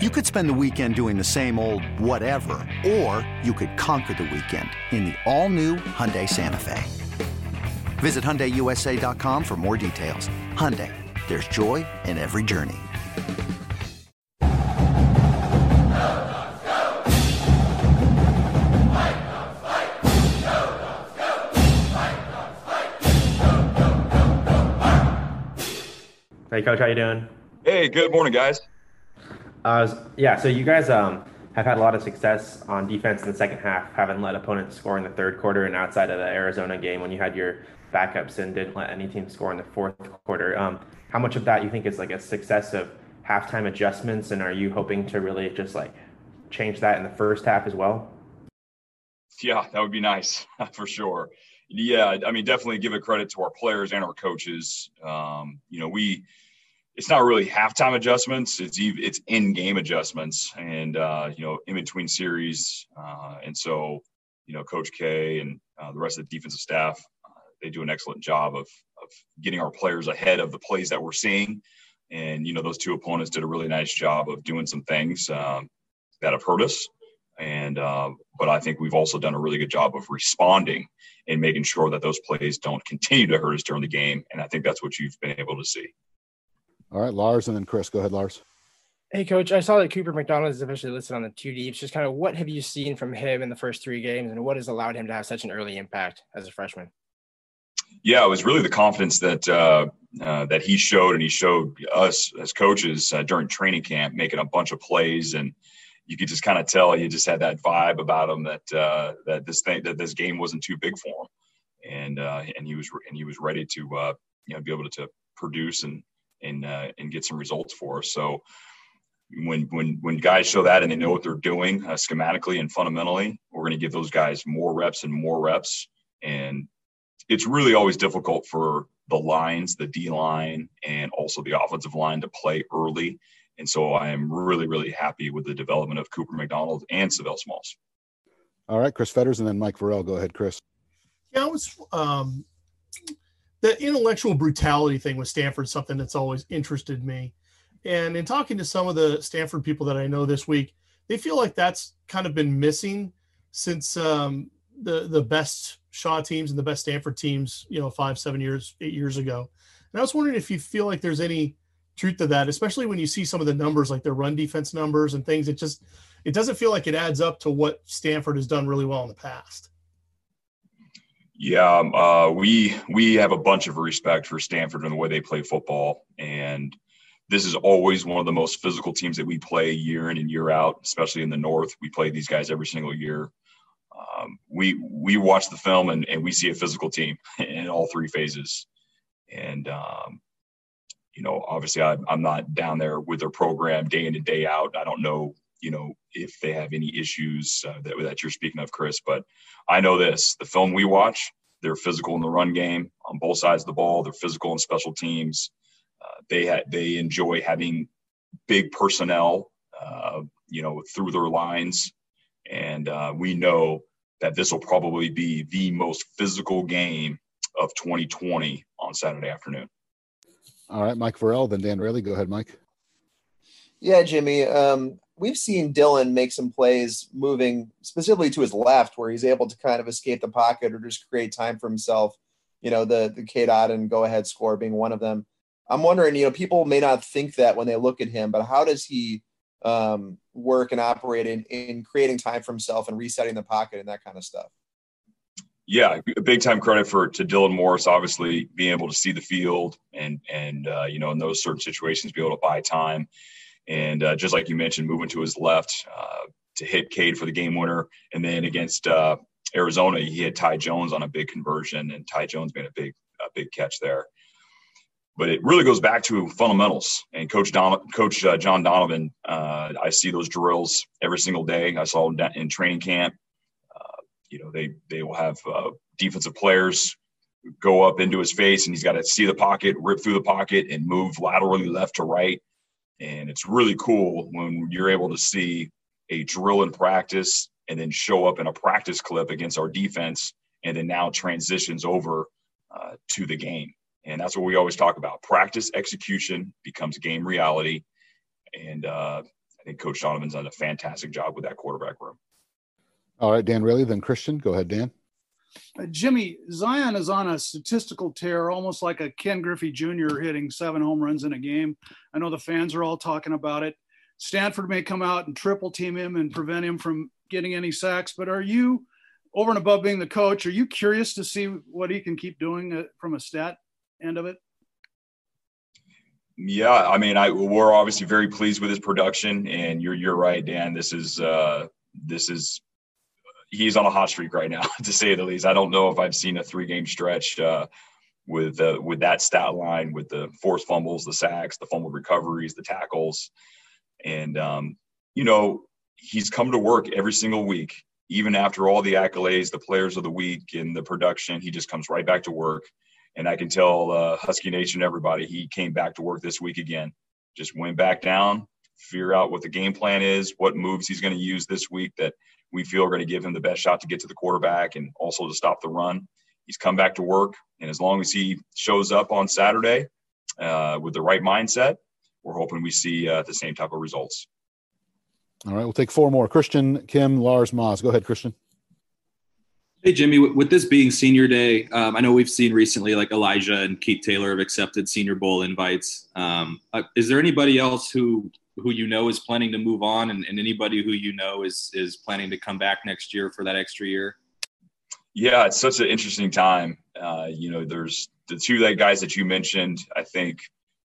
You could spend the weekend doing the same old whatever, or you could conquer the weekend in the all-new Hyundai Santa Fe. Visit HyundaiUSA.com for more details. Hyundai, there's joy in every journey. Hey, coach, how you doing? Hey, good morning, guys. Uh, yeah, so you guys um, have had a lot of success on defense in the second half, having let opponents score in the third quarter and outside of the Arizona game when you had your backups and didn't let any team score in the fourth quarter. Um, how much of that you think is like a success of halftime adjustments, and are you hoping to really just like change that in the first half as well? Yeah, that would be nice for sure. Yeah, I mean, definitely give a credit to our players and our coaches. Um, you know, we it's not really halftime adjustments; it's it's in game adjustments, and uh, you know, in between series. Uh, and so, you know, Coach K and uh, the rest of the defensive staff, uh, they do an excellent job of of getting our players ahead of the plays that we're seeing. And you know, those two opponents did a really nice job of doing some things um, that have hurt us and uh, but I think we've also done a really good job of responding and making sure that those plays don't continue to hurt us during the game. And I think that's what you've been able to see. All right, Lars, and then Chris. Go ahead, Lars. Hey, coach. I saw that Cooper McDonald is officially listed on the two deeps. Just kind of what have you seen from him in the first three games, and what has allowed him to have such an early impact as a freshman? Yeah, it was really the confidence that uh, uh, that he showed, and he showed us as coaches uh, during training camp, making a bunch of plays and you could just kind of tell he just had that vibe about him that uh, that this thing that this game wasn't too big for him, and uh, and he was and he was ready to uh, you know be able to produce and and uh, and get some results for us. So when when when guys show that and they know what they're doing uh, schematically and fundamentally, we're going to give those guys more reps and more reps, and it's really always difficult for the lines, the D line, and also the offensive line to play early and so I am really, really happy with the development of Cooper McDonald and Sav'ell Smalls. All right, Chris Fetters and then Mike Vorel. Go ahead, Chris. Yeah, I was um, the intellectual brutality thing with Stanford something that's always interested me. And in talking to some of the Stanford people that I know this week, they feel like that's kind of been missing since um, the the best Shaw teams and the best Stanford teams, you know, five, seven years, eight years ago. And I was wondering if you feel like there's any truth to that, especially when you see some of the numbers like their run defense numbers and things. It just it doesn't feel like it adds up to what Stanford has done really well in the past. Yeah, um, uh, we we have a bunch of respect for Stanford and the way they play football, and this is always one of the most physical teams that we play year in and year out, especially in the North. We play these guys every single year. Um, we we watch the film and, and we see a physical team in all three phases, and um, you know, obviously I, I'm not down there with their program day in and day out. I don't know, you know, if they have any issues uh, that, that you're speaking of, Chris, but I know this, the film we watch, they're physical in the run game on both sides of the ball. They're physical in special teams. Uh, they had, they enjoy having big personnel, uh, you know, through their lines. And uh, we know that this will probably be the most physical game of 2020 on Saturday afternoon. All right, Mike Vorel, then Dan Raley. Go ahead, Mike. Yeah, Jimmy. Um, we've seen Dylan make some plays moving specifically to his left where he's able to kind of escape the pocket or just create time for himself. You know, the the Cade Otton go ahead score being one of them. I'm wondering, you know, people may not think that when they look at him, but how does he um, work and operate in, in creating time for himself and resetting the pocket and that kind of stuff? yeah, a big time credit for to Dylan Morris, obviously being able to see the field and and uh, you know in those certain situations be able to buy time, and uh, just like you mentioned, moving to his left uh, to hit Cade for the game winner, and then against uh, Arizona, he had Ty Jones on a big conversion, and Ty Jones made a big a big catch there. But it really goes back to fundamentals. And Coach Don, Coach uh, John Donovan, uh, I see those drills every single day. I saw them in training camp you know they they will have uh, defensive players go up into his face and he's got to see the pocket rip through the pocket and move laterally left to right and it's really cool when you're able to see a drill in practice and then show up in a practice clip against our defense and then now transitions over uh, to the game and that's what we always talk about practice execution becomes game reality and uh, I think Coach Donovan's done a fantastic job with that quarterback room. All right, Dan Raley, then Christian. Go ahead, Dan. Uh, Jimmy, Zion is on a statistical tear, almost like a Ken Griffey Jr. hitting seven home runs in a game. I know the fans are all talking about it. Stanford may come out and triple team him and prevent him from getting any sacks, but are you, over and above being the coach, are you curious to see what he can keep doing uh, from a stat end of it? Yeah, I mean, I we're obviously very pleased with his production, and you're you're right, Dan. This is uh, this is he's on a hot streak right now, to say the least. I don't know if I've seen a three game stretch uh, with uh, with that stat line, with the forced fumbles, the sacks, the fumble recoveries, the tackles, and um, you know he's come to work every single week, even after all the accolades, the players of the week, and the production. He just comes right back to work, and I can tell uh, Husky Nation, everybody, he came back to work this week again. Just went back down, figure out what the game plan is, what moves he's going to use this week that we feel are going to give him the best shot to get to the quarterback and also to stop the run. He's come back to work, and as long as he shows up on Saturday uh, with the right mindset, we're hoping we see uh, the same type of results. All right, we'll take four more. Christian, Kim, Lars, Maz. Go ahead, Christian. Hey, Jimmy, with this being senior day, um, I know we've seen recently like Elijah and Keith Taylor have accepted Senior Bowl invites. Um, uh, is there anybody else who who you know is planning to move on and, and anybody who you know is is planning to come back next year for that extra year? Yeah, it's such an interesting time. Uh, you know, there's the two that guys that you mentioned. I think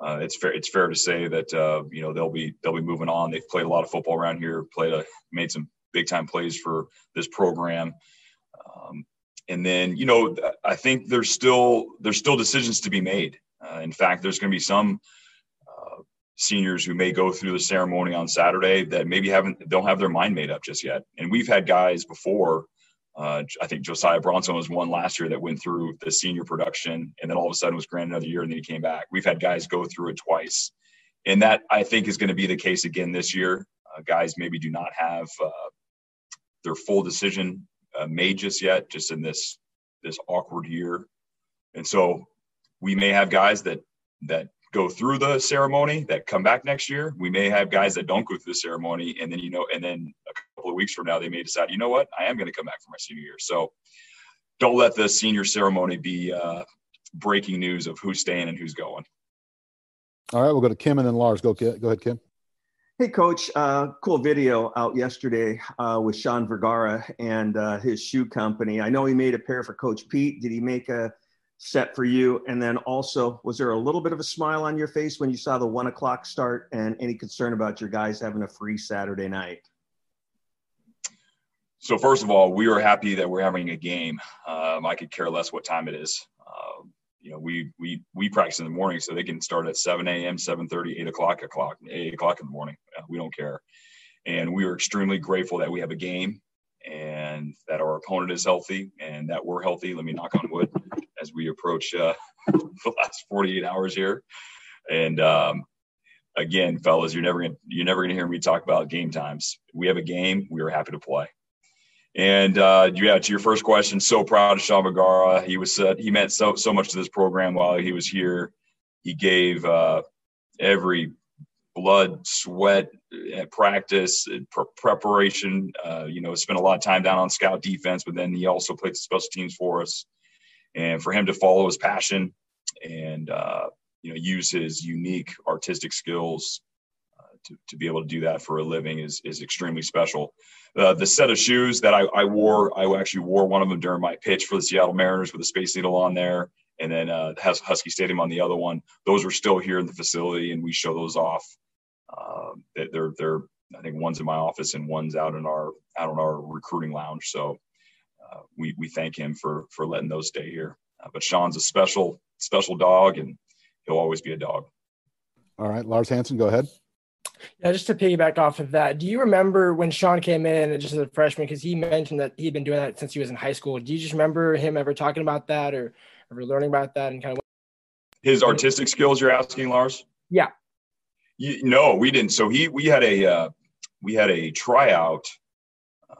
uh, it's fair. It's fair to say that uh, you know they'll be they'll be moving on. They've played a lot of football around here. Played a made some big time plays for this program. Um, and then you know I think there's still there's still decisions to be made. Uh, in fact, there's going to be some seniors who may go through the ceremony on Saturday that maybe haven't don't have their mind made up just yet. And we've had guys before. Uh, I think Josiah Bronson was one last year that went through the senior production, and then all of a sudden was granted another year, and then he came back. We've had guys go through it twice, and that I think is going to be the case again this year. Uh, guys maybe do not have uh, their full decision uh, made just yet, just in this this awkward year, and so we may have guys that that go through the ceremony that come back next year. We may have guys that don't go through the ceremony, and then you know, and then a couple of weeks from now, they may decide, you know what, I am going to come back for my senior year. So don't let the senior ceremony be uh, breaking news of who's staying and who's going. All right, we'll go to Kim and then Lars. Go, go ahead, Kim. Hey, Coach. Uh, cool video out yesterday uh, with Sean Vergara and uh, his shoe company. I know he made a pair for Coach Pete. Did he make a set for you? And then also, was there a little bit of a smile on your face when you saw the one o'clock start and any concern about your guys having a free Saturday night? So, first of all, we are happy that we're having a game. Um, I could care less what time it is. Um, you know, we we we practice in the morning, so they can start at 7 a.m., 7:30, 8 o'clock, o'clock, 8 o'clock in the morning. We don't care, and we are extremely grateful that we have a game and that our opponent is healthy and that we're healthy. Let me knock on wood as we approach uh, the last 48 hours here. And um, again, fellas, you're never gonna you're never gonna hear me talk about game times. We have a game. We are happy to play. And uh, yeah, to your first question, so proud of Sean Vergara. He was uh, he meant so so much to this program while he was here. He gave uh, every blood, sweat at practice, preparation. Uh, you know, spent a lot of time down on scout defense, but then he also played the special teams for us and for him to follow his passion and uh, you know use his unique artistic skills uh, to, to be able to do that for a living is is extremely special. Uh, the set of shoes that I, I, wore, I actually wore one of them during my pitch for the Seattle Mariners with a Space Needle on there, and then uh, Husky Stadium on the other one. Those are still here in the facility, and we show those off. Um, they're they're I think one's in my office and one's out in our out in our recruiting lounge. So we we thank him for for letting those stay here. Uh, but Sean's a special special dog, and he'll always be a dog. All right, Lars Hansen, go ahead. Yeah, just to piggyback off of that, do you remember when Sean came in just as a freshman? Because he mentioned that he'd been doing that since he was in high school. Do you just remember him ever talking about that or ever learning about that and kind of his artistic skills? You're asking, Lars? Yeah. You, no, we didn't. So he we had a uh, we had a tryout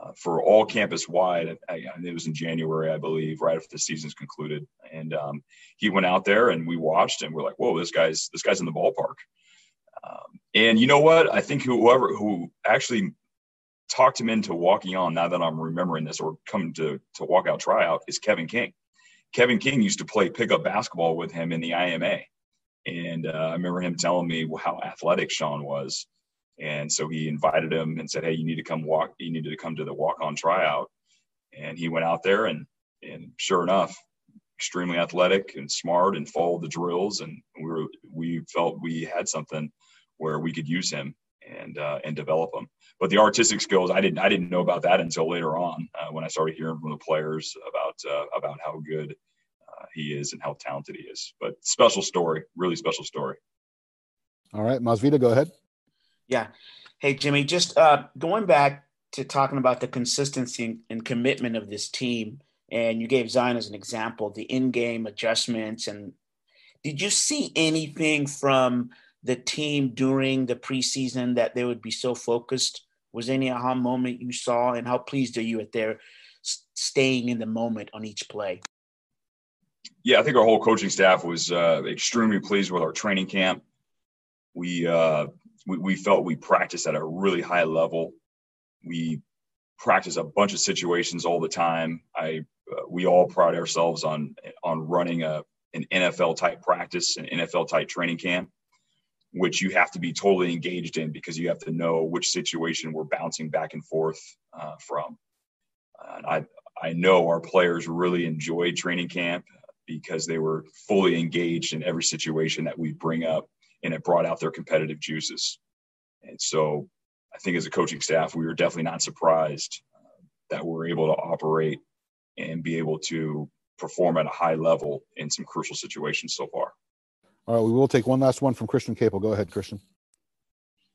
uh, for all campus wide. And it was in January, I believe, right after the season's concluded. And um, he went out there, and we watched, and we're like, "Whoa, this guy's this guy's in the ballpark." Um, and you know what? I think whoever who actually talked him into walking on, now that I'm remembering this, or coming to to walk out tryout, is Kevin King. Kevin King used to play pickup basketball with him in the IMA, and uh, I remember him telling me how athletic Sean was. And so he invited him and said, "Hey, you need to come walk. You needed to come to the walk-on tryout." And he went out there, and and sure enough, extremely athletic and smart, and followed the drills. And we were we felt we had something where we could use him and uh, and develop him. But the artistic skills, I didn't I didn't know about that until later on uh, when I started hearing from the players about uh, about how good uh, he is and how talented he is. But special story, really special story. All right, Masvita, go ahead. Yeah. Hey, Jimmy, just uh, going back to talking about the consistency and commitment of this team, and you gave Zion as an example, the in-game adjustments, and did you see anything from the team during the preseason that they would be so focused? Was any aha moment you saw, and how pleased are you at their staying in the moment on each play? Yeah, I think our whole coaching staff was uh, extremely pleased with our training camp. We, uh, we we felt we practiced at a really high level. We practice a bunch of situations all the time. I uh, we all pride ourselves on on running a an NFL type practice, an NFL type training camp which you have to be totally engaged in because you have to know which situation we're bouncing back and forth uh, from. And I I know our players really enjoyed training camp because they were fully engaged in every situation that we bring up, and it brought out their competitive juices. And so, I think as a coaching staff, we were definitely not surprised uh, that we're able to operate and be able to perform at a high level in some crucial situations so far. All right, we will take one last one from Christian Caple. Go ahead, Christian.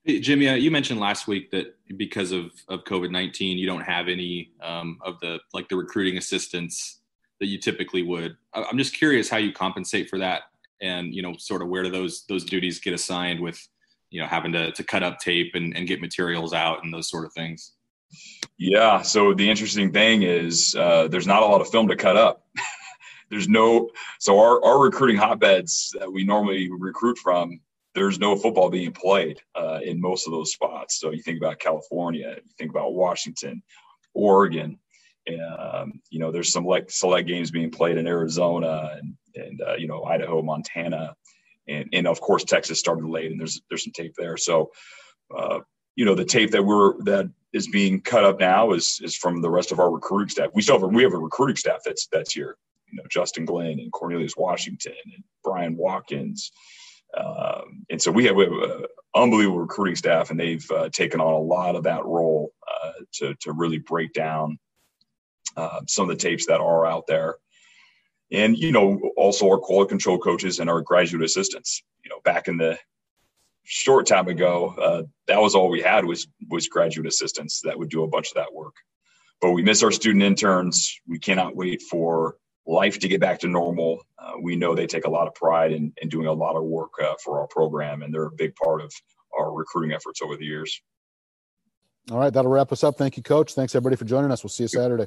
Hey, Jimmy, uh, you mentioned last week that because of, of COVID nineteen, you don't have any um, of the like the recruiting assistance that you typically would. I'm just curious how you compensate for that, and you know, sort of where do those those duties get assigned with, you know, having to to cut up tape and, and get materials out and those sort of things. Yeah. So the interesting thing is, uh, there's not a lot of film to cut up. there's no so our, our recruiting hotbeds that we normally recruit from there's no football being played uh, in most of those spots so you think about california you think about washington oregon um, you know there's some like select games being played in arizona and, and uh, you know idaho montana and, and of course texas started late and there's there's some tape there so uh, you know the tape that we're that is being cut up now is is from the rest of our recruiting staff we still have a, we have a recruiting staff that's that's here you know Justin Glenn and Cornelius Washington and Brian Watkins. Um, and so we have, we have an unbelievable recruiting staff, and they've uh, taken on a lot of that role uh, to to really break down uh, some of the tapes that are out there. And you know, also our quality control coaches and our graduate assistants. You know, back in the short time ago, uh, that was all we had was was graduate assistants that would do a bunch of that work. But we miss our student interns. We cannot wait for life to get back to normal. Uh, we know they take a lot of pride in, in doing a lot of work uh, for our program, and they're a big part of our recruiting efforts over the years. All right, that'll wrap us up. Thank you, Coach. Thanks, everybody, for joining us. We'll see you Saturday.